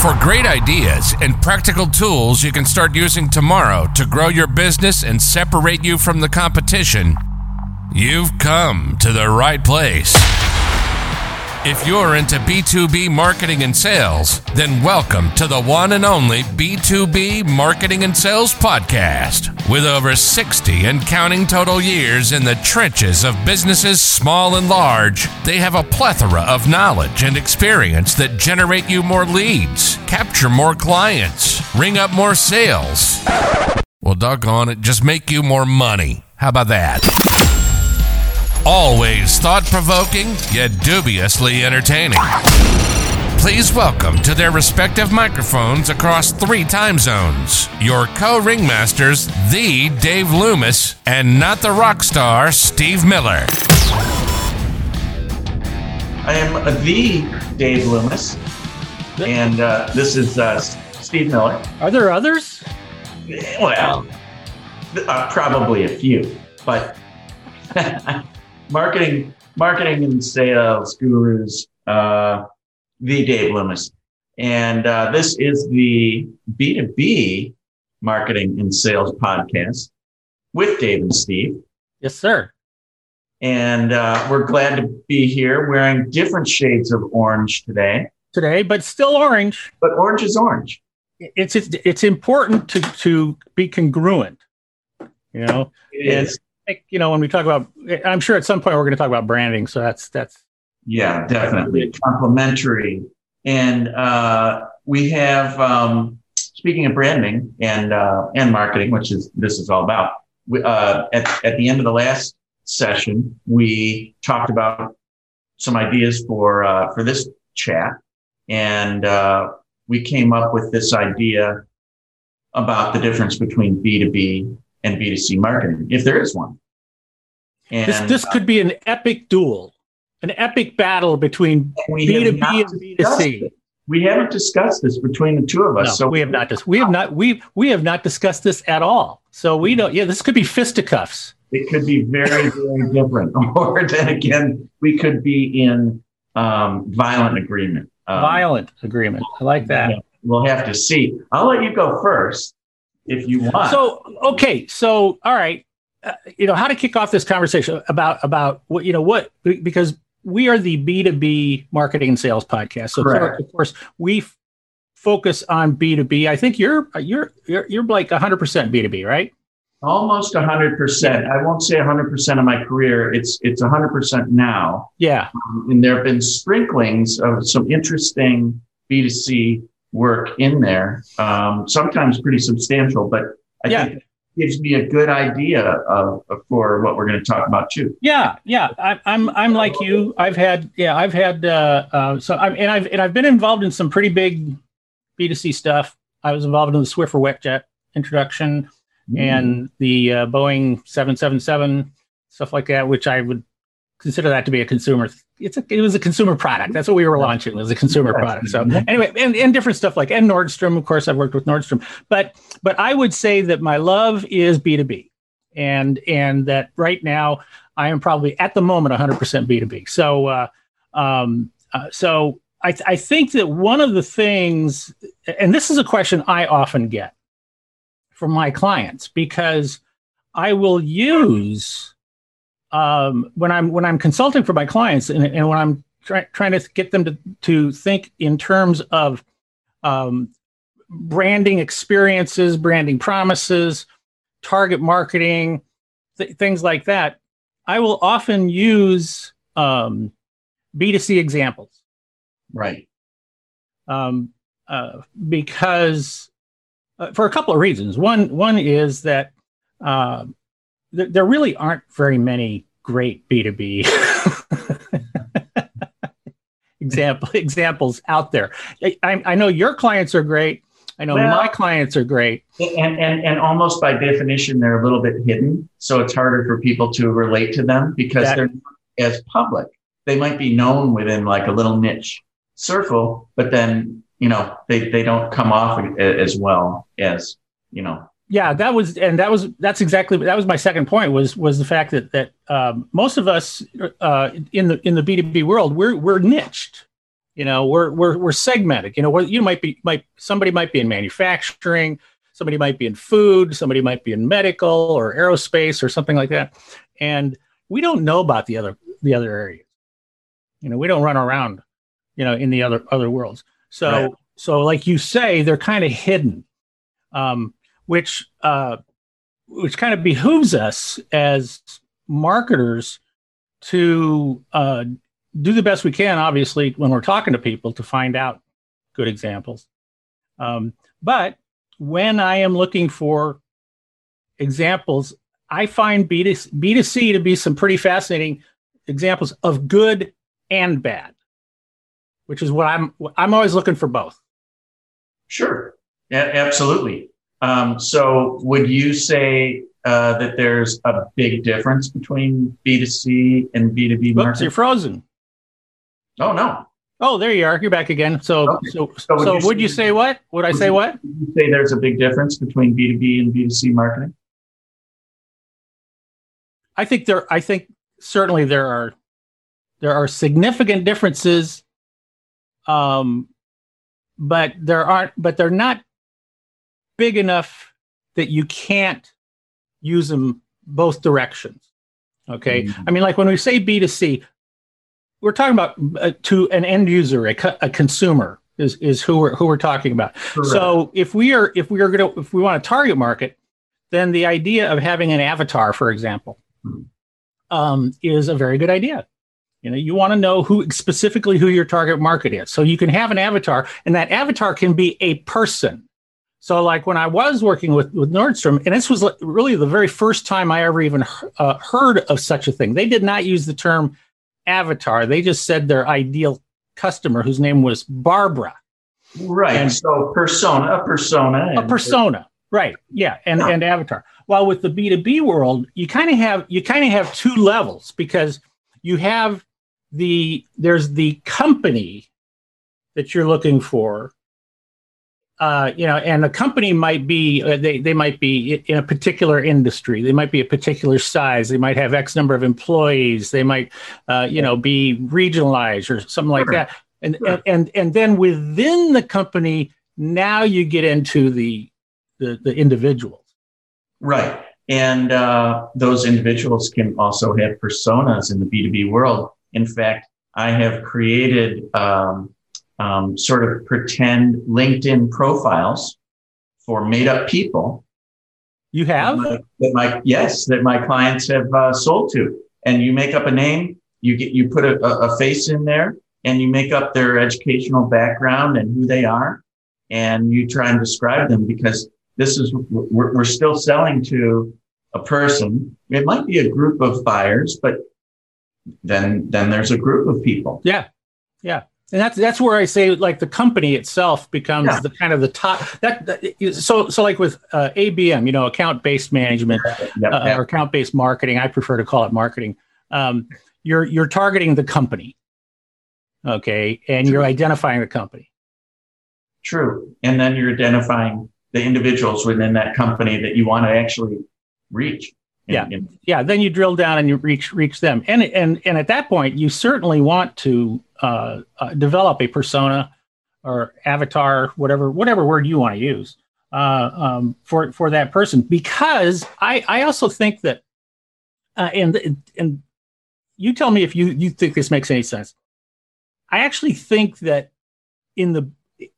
For great ideas and practical tools you can start using tomorrow to grow your business and separate you from the competition, you've come to the right place. If you're into B2B marketing and sales, then welcome to the one and only B2B Marketing and Sales Podcast. With over 60 and counting total years in the trenches of businesses small and large, they have a plethora of knowledge and experience that generate you more leads, capture more clients, ring up more sales. Well, doggone it, just make you more money. How about that? Always thought provoking, yet dubiously entertaining. Please welcome to their respective microphones across three time zones your co ringmasters, the Dave Loomis, and not the rock star, Steve Miller. I am the Dave Loomis, and uh, this is uh, Steve Miller. Are there others? Well, uh, probably a few, but marketing, marketing and sales gurus, uh, the Dave Loomis, and uh, this is the B two B marketing and sales podcast with Dave and Steve. Yes, sir. And uh, we're glad to be here wearing different shades of orange today. Today, but still orange. But orange is orange. It's it's, it's important to to be congruent. You know, It is. Think, you know when we talk about, I'm sure at some point we're going to talk about branding. So that's that's Yeah, definitely complementary. And uh, we have, um, speaking of branding and uh, and marketing, which is this is all about. We, uh, at at the end of the last session, we talked about some ideas for uh, for this chat, and uh, we came up with this idea about the difference between B two B and B two C marketing, if there is one. And this this could be an epic duel, an epic battle between B two B and B two C. We haven't discussed this between the two of us. No, so we have not dis- we have not we we have not discussed this at all. So we don't. Yeah, this could be fisticuffs. it could be very, very different. Or then again, we could be in um, violent agreement. Um, Violent agreement. I like that. yeah, We'll have to see. I'll let you go first if you want. So okay, so all right, uh, you know how to kick off this conversation about about what you know what because we are the B two B marketing and sales podcast. So Correct. of course we f- focus on B two B. I think you're you're you're you're like hundred percent B two B, right? almost 100%. I won't say 100% of my career. It's it's 100% now. Yeah, and there have been sprinklings of some interesting B2C work in there, um, sometimes pretty substantial, but I Yeah. think gives me a good idea of, of for what we're going to talk about too. yeah, yeah. I, I'm I'm like you. I've had yeah, I've had uh, uh, so I'm and I've and I've been involved in some pretty big B two C stuff. I was involved in the Swiffer Wetjet introduction. Mm. and the uh, Boeing 777 stuff like that, which I would consider that to be a consumer. It's a, it was a consumer product. That's what we were launching It was a consumer product. So anyway, and, and different stuff like and Nordstrom, of course, I've worked with Nordstrom, but but I would say that my love is B two B, and and that right now I am probably at the moment 100 percent B two B. So uh, um, uh, so I I think that one of the things, and this is a question I often get from my clients because I will use um, when I'm when I'm consulting for my clients and, and when I'm try, trying to get them to to think in terms of um, branding experiences, branding promises, target marketing, th- things like that. I will often use um, B2C examples Right. um, uh, because uh, for a couple of reasons. One one is that uh, th- there really aren't very many great B two B example examples out there. I, I I know your clients are great. I know Well- my clients are great. And, and, and almost by definition, they're a little bit hidden. So it's harder for people to relate to them because That- they're not as public. They might be known within like a little niche circle, but then, you know, they, they don't come off as well as, you know, yeah that was and that was that's exactly that was my second point was was the fact that that um, most of us uh, in the in the b2b world we're we're niched You know, we're we're we're segmented. You know, you might be might somebody might be in manufacturing, somebody might be in food, somebody might be in medical or aerospace or something like that, and we don't know about the other the other areas. You know, we don't run around, you know, in the other other worlds. So right. so like you say, they're kind of hidden, um, which uh, which kind of behooves us as marketers to uh, do the best we can, obviously, when we're talking to people to find out good examples. Um, but when I am looking for examples, I find B2, B2C to be some pretty fascinating examples of good and bad, which is what I'm, I'm always looking for both. Sure. Yeah, absolutely. Um, so would you say uh, that there's a big difference between B2C and B2B marketing? You're frozen. Oh no. Oh, there you are. You're back again. So, okay. so, so, would, so you, would you say what? Would I say you, what? Would you say there's a big difference between B2B and B2C marketing? I think there. I think certainly there are there are significant differences, um, but there aren't. But they're not big enough that you can't use them both directions. Okay. Mm-hmm. I mean, like when we say B2C, we're talking about uh, to an end user, a, co- a consumer is, is who we're, who we're talking about. Correct. So if we are, if we are going to, if we want to target market, then the idea of having an avatar, for example, mm-hmm. um, is a very good idea. You know, you want to know who specifically who your target market is. So you can have an avatar, and that avatar can be a person. So, like when I was working with, with Nordstrom, and this was really the very first time I ever even uh, heard of such a thing. They did not use the term avatar. They just said their ideal customer, whose name was Barbara. Right. And so persona, a persona, a persona. Right. Yeah. And and avatar. While with the B two B world, you kind of have you kind of have two levels because you have the there's the company that you're looking for uh, you know, and a company might be uh, they they might be in a particular industry. They might be a particular size. They might have X number of employees. They might, uh, you know, be regionalized or something like that. And, sure. and and and then within the company, now you get into the the, the individuals. Right, and uh, those individuals can also have personas in the B two B world. In fact, I have created. Um, um, sort of pretend LinkedIn profiles for made up people. You have that my, that my yes, that my clients have uh, sold to, and you make up a name, you get you put a, a face in there, and you make up their educational background and who they are, and you try and describe them because this is we're, we're still selling to a person. It might be a group of buyers, but then then there's a group of people. Yeah, yeah and that's that's where I say like the company itself becomes yeah. the kind of the top that, that so so like with uh, ABM you know account based management yep, uh, or account based marketing I prefer to call it marketing um, you're you're targeting the company okay? And True. you're identifying the company. True. And then you're identifying the individuals within that company that you want to actually reach yeah. Yeah then you drill down and you reach reach them. And and and at that point you certainly want to uh, uh, develop a persona or avatar whatever whatever word you want to use uh, um, for for that person. Because i i also think that uh, and and you tell me if you you think this makes any sense. I actually think that in the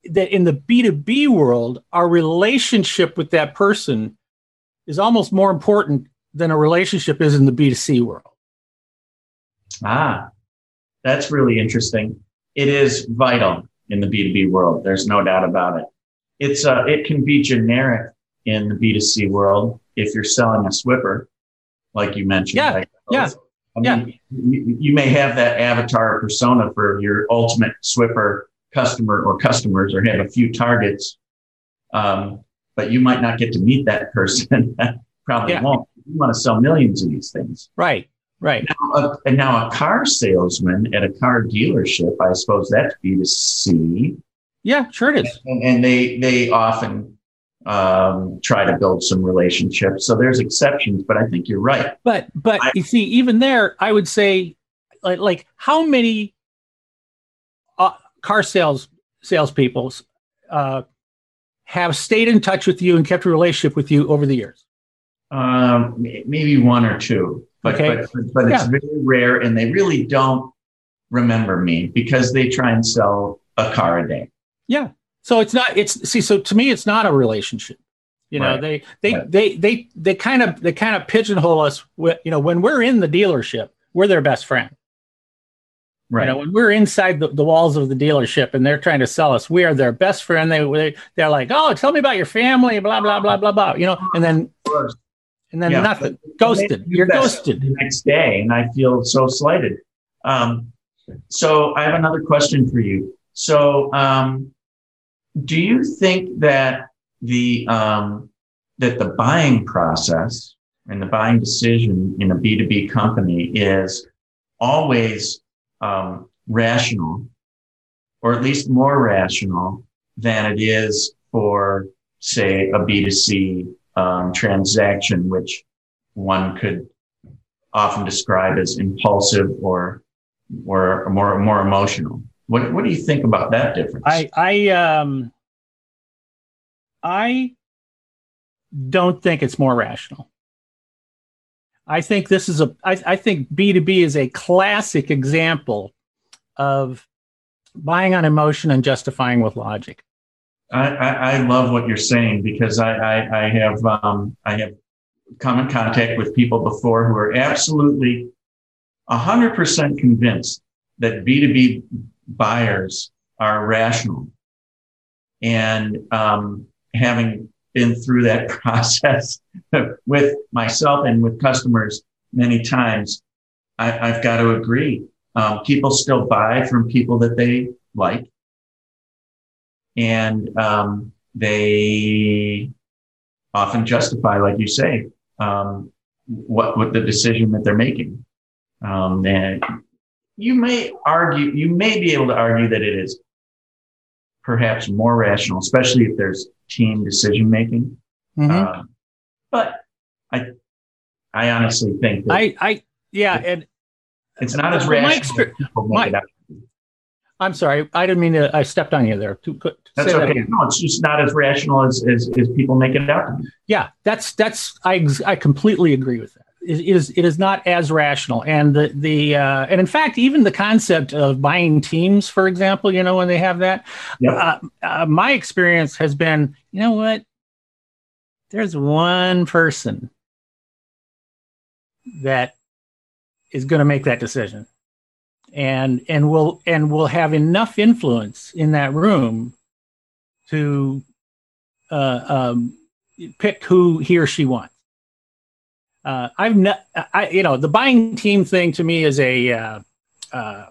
that in the b2b world our relationship with that person is almost more important than a relationship is in the B2C world. Ah, that's really interesting. It is vital in the B2B world. There's no doubt about it. It's uh, it can be generic in the B2C world if you're selling a Swiffer, like you mentioned. Yeah, yeah. I mean, yeah. You, you, may have that avatar persona for your ultimate Swiffer customer or customers, or have a few targets, um, but you might not get to meet that person. Probably yeah. won't you want to sell millions of these things. Right. Right. Now, uh, and now a car salesman at a car dealership, I suppose that's B2C. Yeah, sure it is. And, and they, they often um, try to build some relationships. So there's exceptions, but I think you're right. But, but I, you see, even there, I would say like, like how many, uh, car sales salespeople uh, have stayed in touch with you and kept a relationship with you over the years? Um, maybe one or two, but Okay. but, but, but it's Yeah. very rare, and they really don't remember me because they try and sell a car a day. Yeah. So it's not. It's see. So to me, it's not a relationship. You know, Right. they they Right. they they they kind of they kind of pigeonhole us. With, you know, when we're in the dealership, we're their best friend. Right. You know, when we're inside the, the walls of the dealership and they're trying to sell us, we are their best friend. They, they they're like, oh, tell me about your family, blah blah blah blah blah. You know, and then. And then Yeah. nothing. Ghosted. You're ghosted. The next day, and I feel so slighted. Um, so I have another question for you. So, um, do you think that the um, that the buying process and the buying decision in a B two B company is always um, rational, or at least more rational than it is for, say, a B two C um, transaction, which one could often describe as impulsive or or more more emotional. What what do you think about that difference? I I um I don't think it's more rational. I think this is a I, I think B2B is a classic example of buying on emotion and justifying with logic. I, I, love what you're saying because I, I, I have um, I have come in contact with people before who are absolutely hundred percent convinced that B2B buyers are rational. And um, having been through that process with myself and with customers many times, I, I've got to agree. Um, people still buy from people that they like and um, they often justify, like you say, um, what what the decision that they're making. Um, and you may argue, you may be able to argue that it is perhaps more rational, especially if there's team decision making. Mhm. Uh, but I, I honestly think that I I yeah, and it's not as my rational as exper- people make my- it out. I'm sorry, I didn't mean to. I stepped on you there. To, to That's that okay. again. No, it's just not as rational as, as, as people make it out to be. Yeah, that's that's I I completely agree with that. It it is it is not as rational, and the the uh, and in fact, even the concept of buying teams, for example, you know, when they have that, Yep. uh, uh, my experience has been, you know what? There's one person that is going to make that decision, and and will and will have enough influence in that room to uh, um, pick who he or she wants. Uh, I've not, I, you know, the buying team thing to me is a, uh, uh,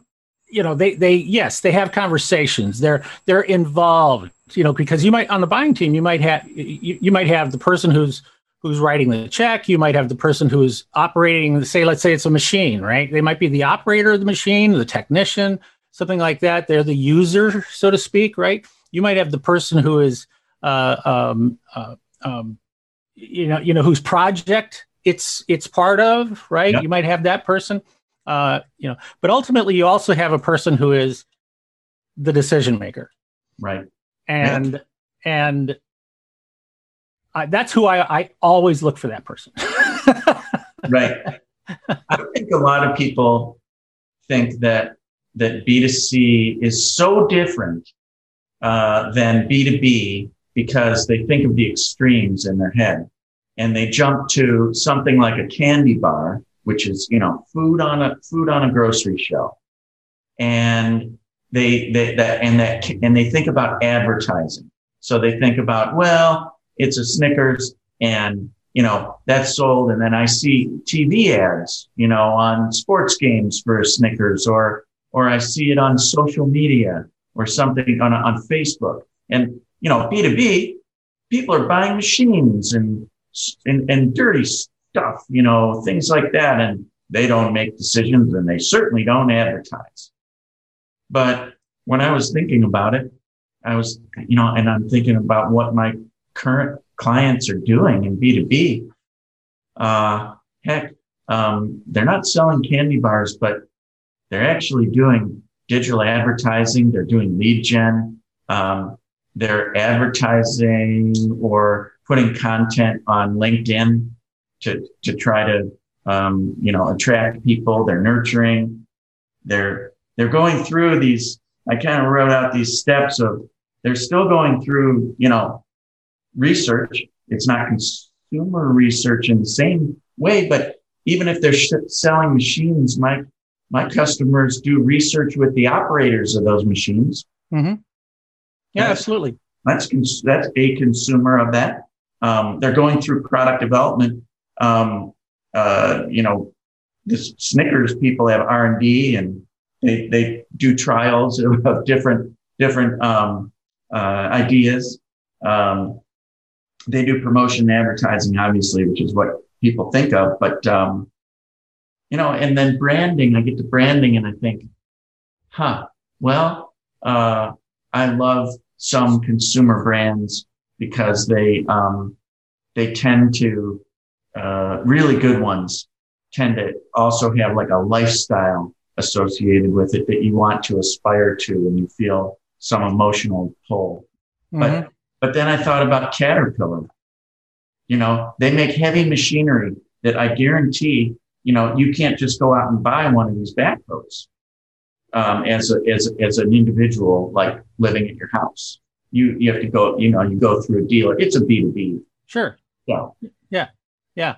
you know, they, they, yes, they have conversations. They're, they're involved, you know, because you might, on the buying team, you might have, you, you might have the person who's, who's writing the check. You might have the person who's operating, say, let's say it's a machine, right? They might be the operator of the machine, the technician, something like that. They're the user, so to speak, right? You might have the person who is, uh, um, uh, um, you know, you know, whose project it's it's part of, right? Yeah. You might have that person, uh, you know, but ultimately you also have a person who is the decision maker, Right. and and I, that's who I I always look for that person. right. I think a lot of people think that that B2C is so different uh, than B2B because they think of the extremes in their head and they jump to something like a candy bar, which is, you know, food on a food on a grocery shelf. And they, they that and that and they think about advertising. So they think about, well, it's a Snickers and you know, that's sold. And then I see TV ads, you know, on sports games for Snickers or, or I see it on social media or something on, on Facebook. And, you know, B2B, people are buying machines and, and, and dirty stuff, you know, things like that. And they don't make decisions and they certainly don't advertise. But when I was thinking about it, I was, you know, and I'm thinking about what my current clients are doing in B2B. Uh, heck, um, they're not selling candy bars, but they're actually doing digital advertising. They're doing lead gen. Um, they're advertising or putting content on LinkedIn to to try to um, you know attract people. They're nurturing. They're they're going through these. I kind of wrote out these steps of. They're still going through you know research. It's not consumer research in the same way, but even if they're sh- selling machines, my my customers do research with the operators of those machines. Mm-hmm. Yeah, that's, absolutely. That's cons- that's a consumer of that. Um, they're going through product development. Um, uh, you know, the Snickers people have R and D, and they they do trials of, of different different um, uh, ideas. Um, they do promotion and advertising, obviously, which is what people think of. But um, you know, and then branding. I get to branding, and I think, huh, well, uh, I love some consumer brands because they um, they tend to uh, really good ones tend to also have like a lifestyle associated with it that you want to aspire to and you feel some emotional pull. Mm-hmm. But but then I thought about Caterpillar. You know, they make heavy machinery that I guarantee, you know, you can't just go out and buy one of these backhoes um, as a, as as an individual, like living in your house. You you have to go, you know, you go through a dealer. It's a B two B. Sure. So yeah, yeah.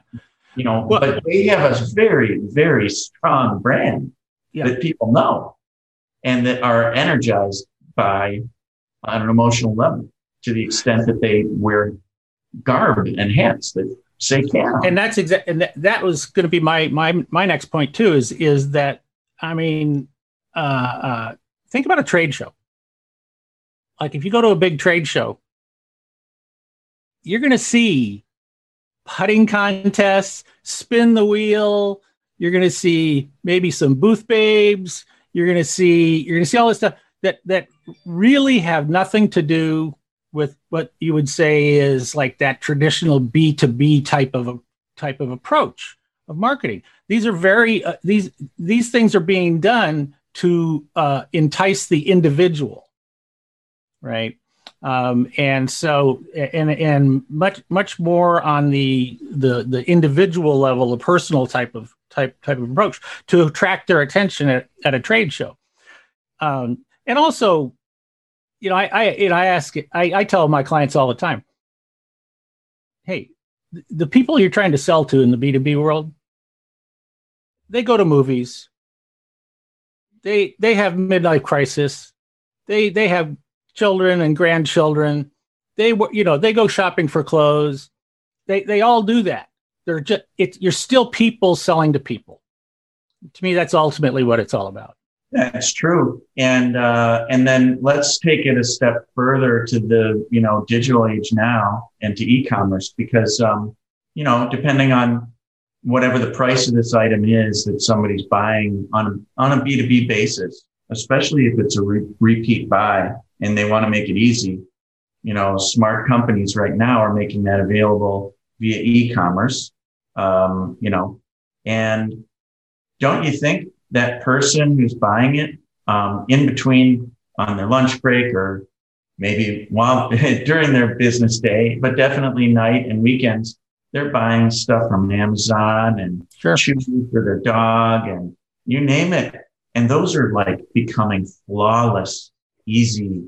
You know, well, but they have a very very strong brand yeah. that people know, and that are energized by on an emotional level to the extent that they wear garb and hats that say "CAT." And that's exactly, and that, that was going to be my my my next point too. Is is that I mean, uh, uh, think about a trade show. Like if you go to a big trade show, you're going to see putting contests, spin the wheel. You're going to see maybe some booth babes. You're going to see you're going to see all this stuff that that really have nothing to do with what you would say is like that traditional B2B type of a type of approach of marketing. These are very uh, these these things are being done to uh, entice the individual, right? Um, and so and and much much more on the the the individual level, the personal type of type type of approach to attract their attention at, at a trade show. Um, and also you know, I, I, you know, I ask, I, I tell my clients all the time, hey, the people you're trying to sell to in the B2B world, they go to movies. They, they have midlife crisis. They, they have children and grandchildren. They, were you know, they go shopping for clothes. They, they all do that. They're just, it's, you're still people selling to people. To me, that's ultimately what it's all about. That's true. And uh, and then let's take it a step further to the you know digital age now and to e-commerce because um, you know depending on whatever the price of this item is that somebody's buying on on a B2B basis, especially if it's a re- repeat buy and they want to make it easy. You know, smart companies right now are making that available via e-commerce. Um, you know, and don't you think that person who's buying it um, in between on their lunch break or maybe while during their business day, but definitely night and weekends, they're buying stuff from Amazon and sure. shoes for their dog and you name it. And those are like becoming flawless, easy,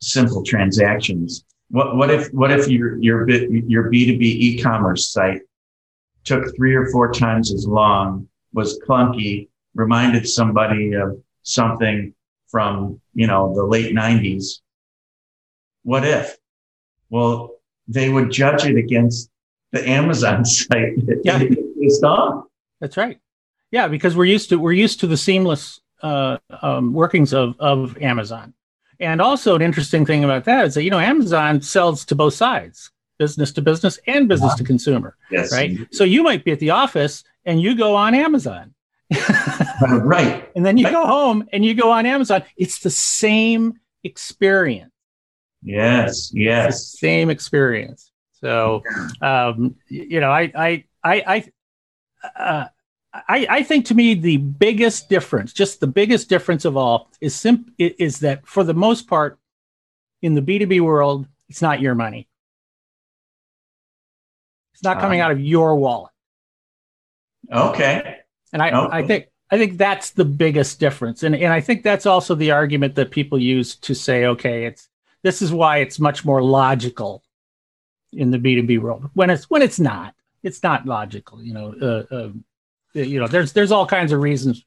simple transactions. What, what if, what if your, your, your B2B e-commerce site took three or four times as long, was clunky, reminded somebody of something from, you know, the late nineties. What if? Well, they would judge it against the Amazon site yeah. it's on. That's right. Yeah, because we're used to we're used to the seamless uh, um, workings of of Amazon, and also an interesting thing about that is that you know Amazon sells to both sides, business to business and business to consumer. Yes. Right. So you might be at the office and you go on Amazon, right. And then you go home and you go on Amazon. It's the same experience. Yes. Yes. same experience. So, um, you know, I, I, I, I, uh, I, I think to me the biggest difference, just the biggest difference of all, is sim- is that for the most part, in the B two B world, it's not your money. It's not coming um, out of your wallet. Okay. And I, okay. I think I think that's the biggest difference. And and I think that's also the argument that people use to say, okay, it's this is why it's much more logical in the B2B world. When it's when it's not. It's not logical, you know. Uh, uh, you know, there's there's all kinds of reasons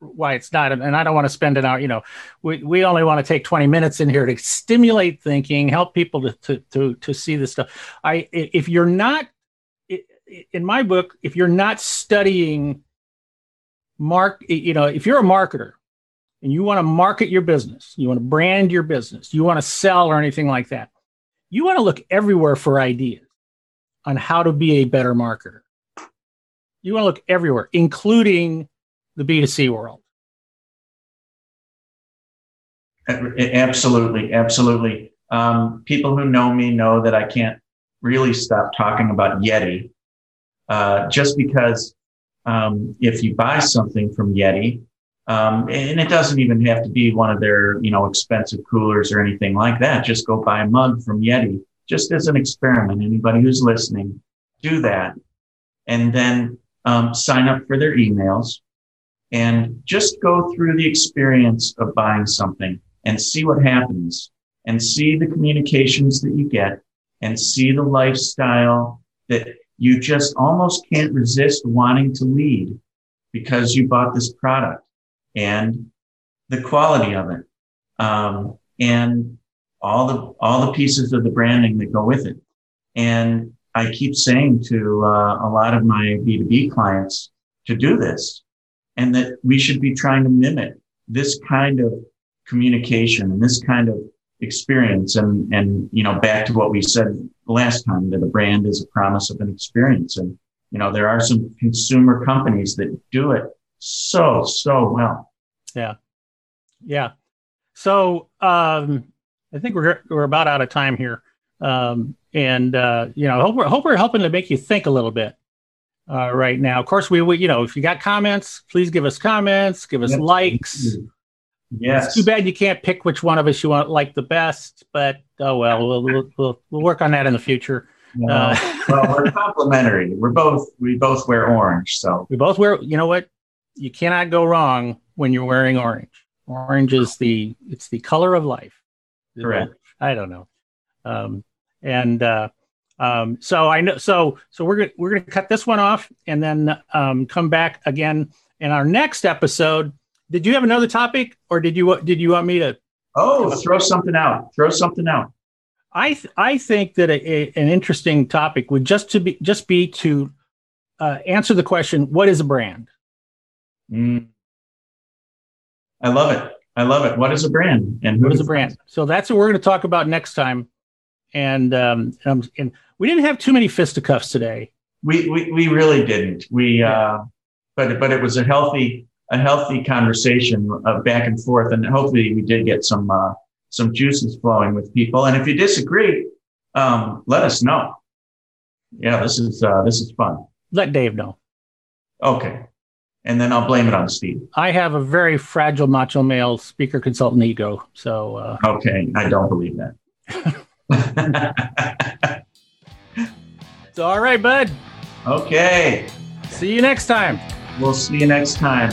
why it's not and i don't want to spend an hour you know we, we only want to take 20 minutes in here to stimulate thinking help people to to to, to see this stuff i if you're not in my book if you're not studying mark you know if you're a marketer and you want to market your business you want to brand your business you want to sell or anything like that you want to look everywhere for ideas on how to be a better marketer. You want to look everywhere including the b2c world. Absolutely absolutely. Um, people who know me know that i can't really stop talking about yeti uh, just because um, if you buy something from Yeti, um, and it doesn't even have to be one of their, you know, expensive coolers or anything like that. Just go buy a mug from Yeti, just as an experiment. Anybody who's listening, do that, and then um, sign up for their emails, and just go through the experience of buying something and see what happens, and see the communications that you get, and see the lifestyle that you just almost can't resist wanting to lead because you bought this product and the quality of it um, and all the all the pieces of the branding that go with it. And i keep saying to uh, a lot of my b2b clients to do this and that we should be trying to mimic this kind of communication and this kind of experience. And and you know back to what we said last time that a brand is a promise of an experience. And you know there are some consumer companies that do it so so well. Yeah. Yeah. So um i think we're we're about out of time here. Um and uh you know hope we're, hope we're helping to make you think a little bit uh, right now. Of course, we, we, you know, if you got comments, please give us comments, give us yep. likes, Yes. It's too bad you can't pick which one of us you want like the best, but oh well, we'll we'll we'll, we'll work on that in the future. Uh, well, we're complementary. We're both we both wear orange, so we both wear. You know what? You cannot go wrong when you're wearing orange. Orange is the it's the color of life. Correct. I don't know. Um, and uh, um, so I know. So so we're gonna we're gonna cut this one off and then um, come back again in our next episode did you have another topic, or did you did you want me to? Oh, throw something out. Throw something out. I th- I think that a, a, an interesting topic would just to be just be to uh, answer the question: What is a brand? Mm. I love it. I love it. What is a brand? And what is a brand? So that's what we're going to talk about next time. And um, and, and we didn't have too many fisticuffs today. We we, we really didn't. We uh, but but it was a healthy a healthy conversation uh, back and forth, and hopefully we did get some uh, some juices flowing with people. And if you disagree, um, let us know. Yeah, this is uh, this is fun. Let Dave know. Okay, and then I'll blame it on Steve. I have a very fragile macho male speaker consultant ego, so uh... okay, I don't believe that. so all right, bud. Okay. See you next time. We'll see you next time.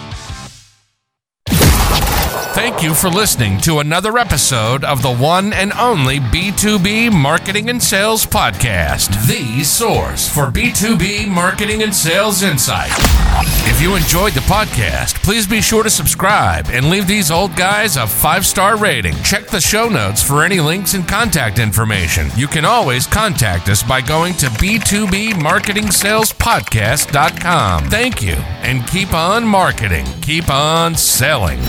Thank you for listening to another episode of the one and only B2B Marketing and Sales Podcast, the source for B2B marketing and sales insight. If you enjoyed the podcast, please be sure to subscribe and leave these old guys a five star rating. Check the show notes for any links and contact information. You can always contact us by going to b2bmarketingsalespodcast.com. Thank you, and keep on marketing, keep on selling.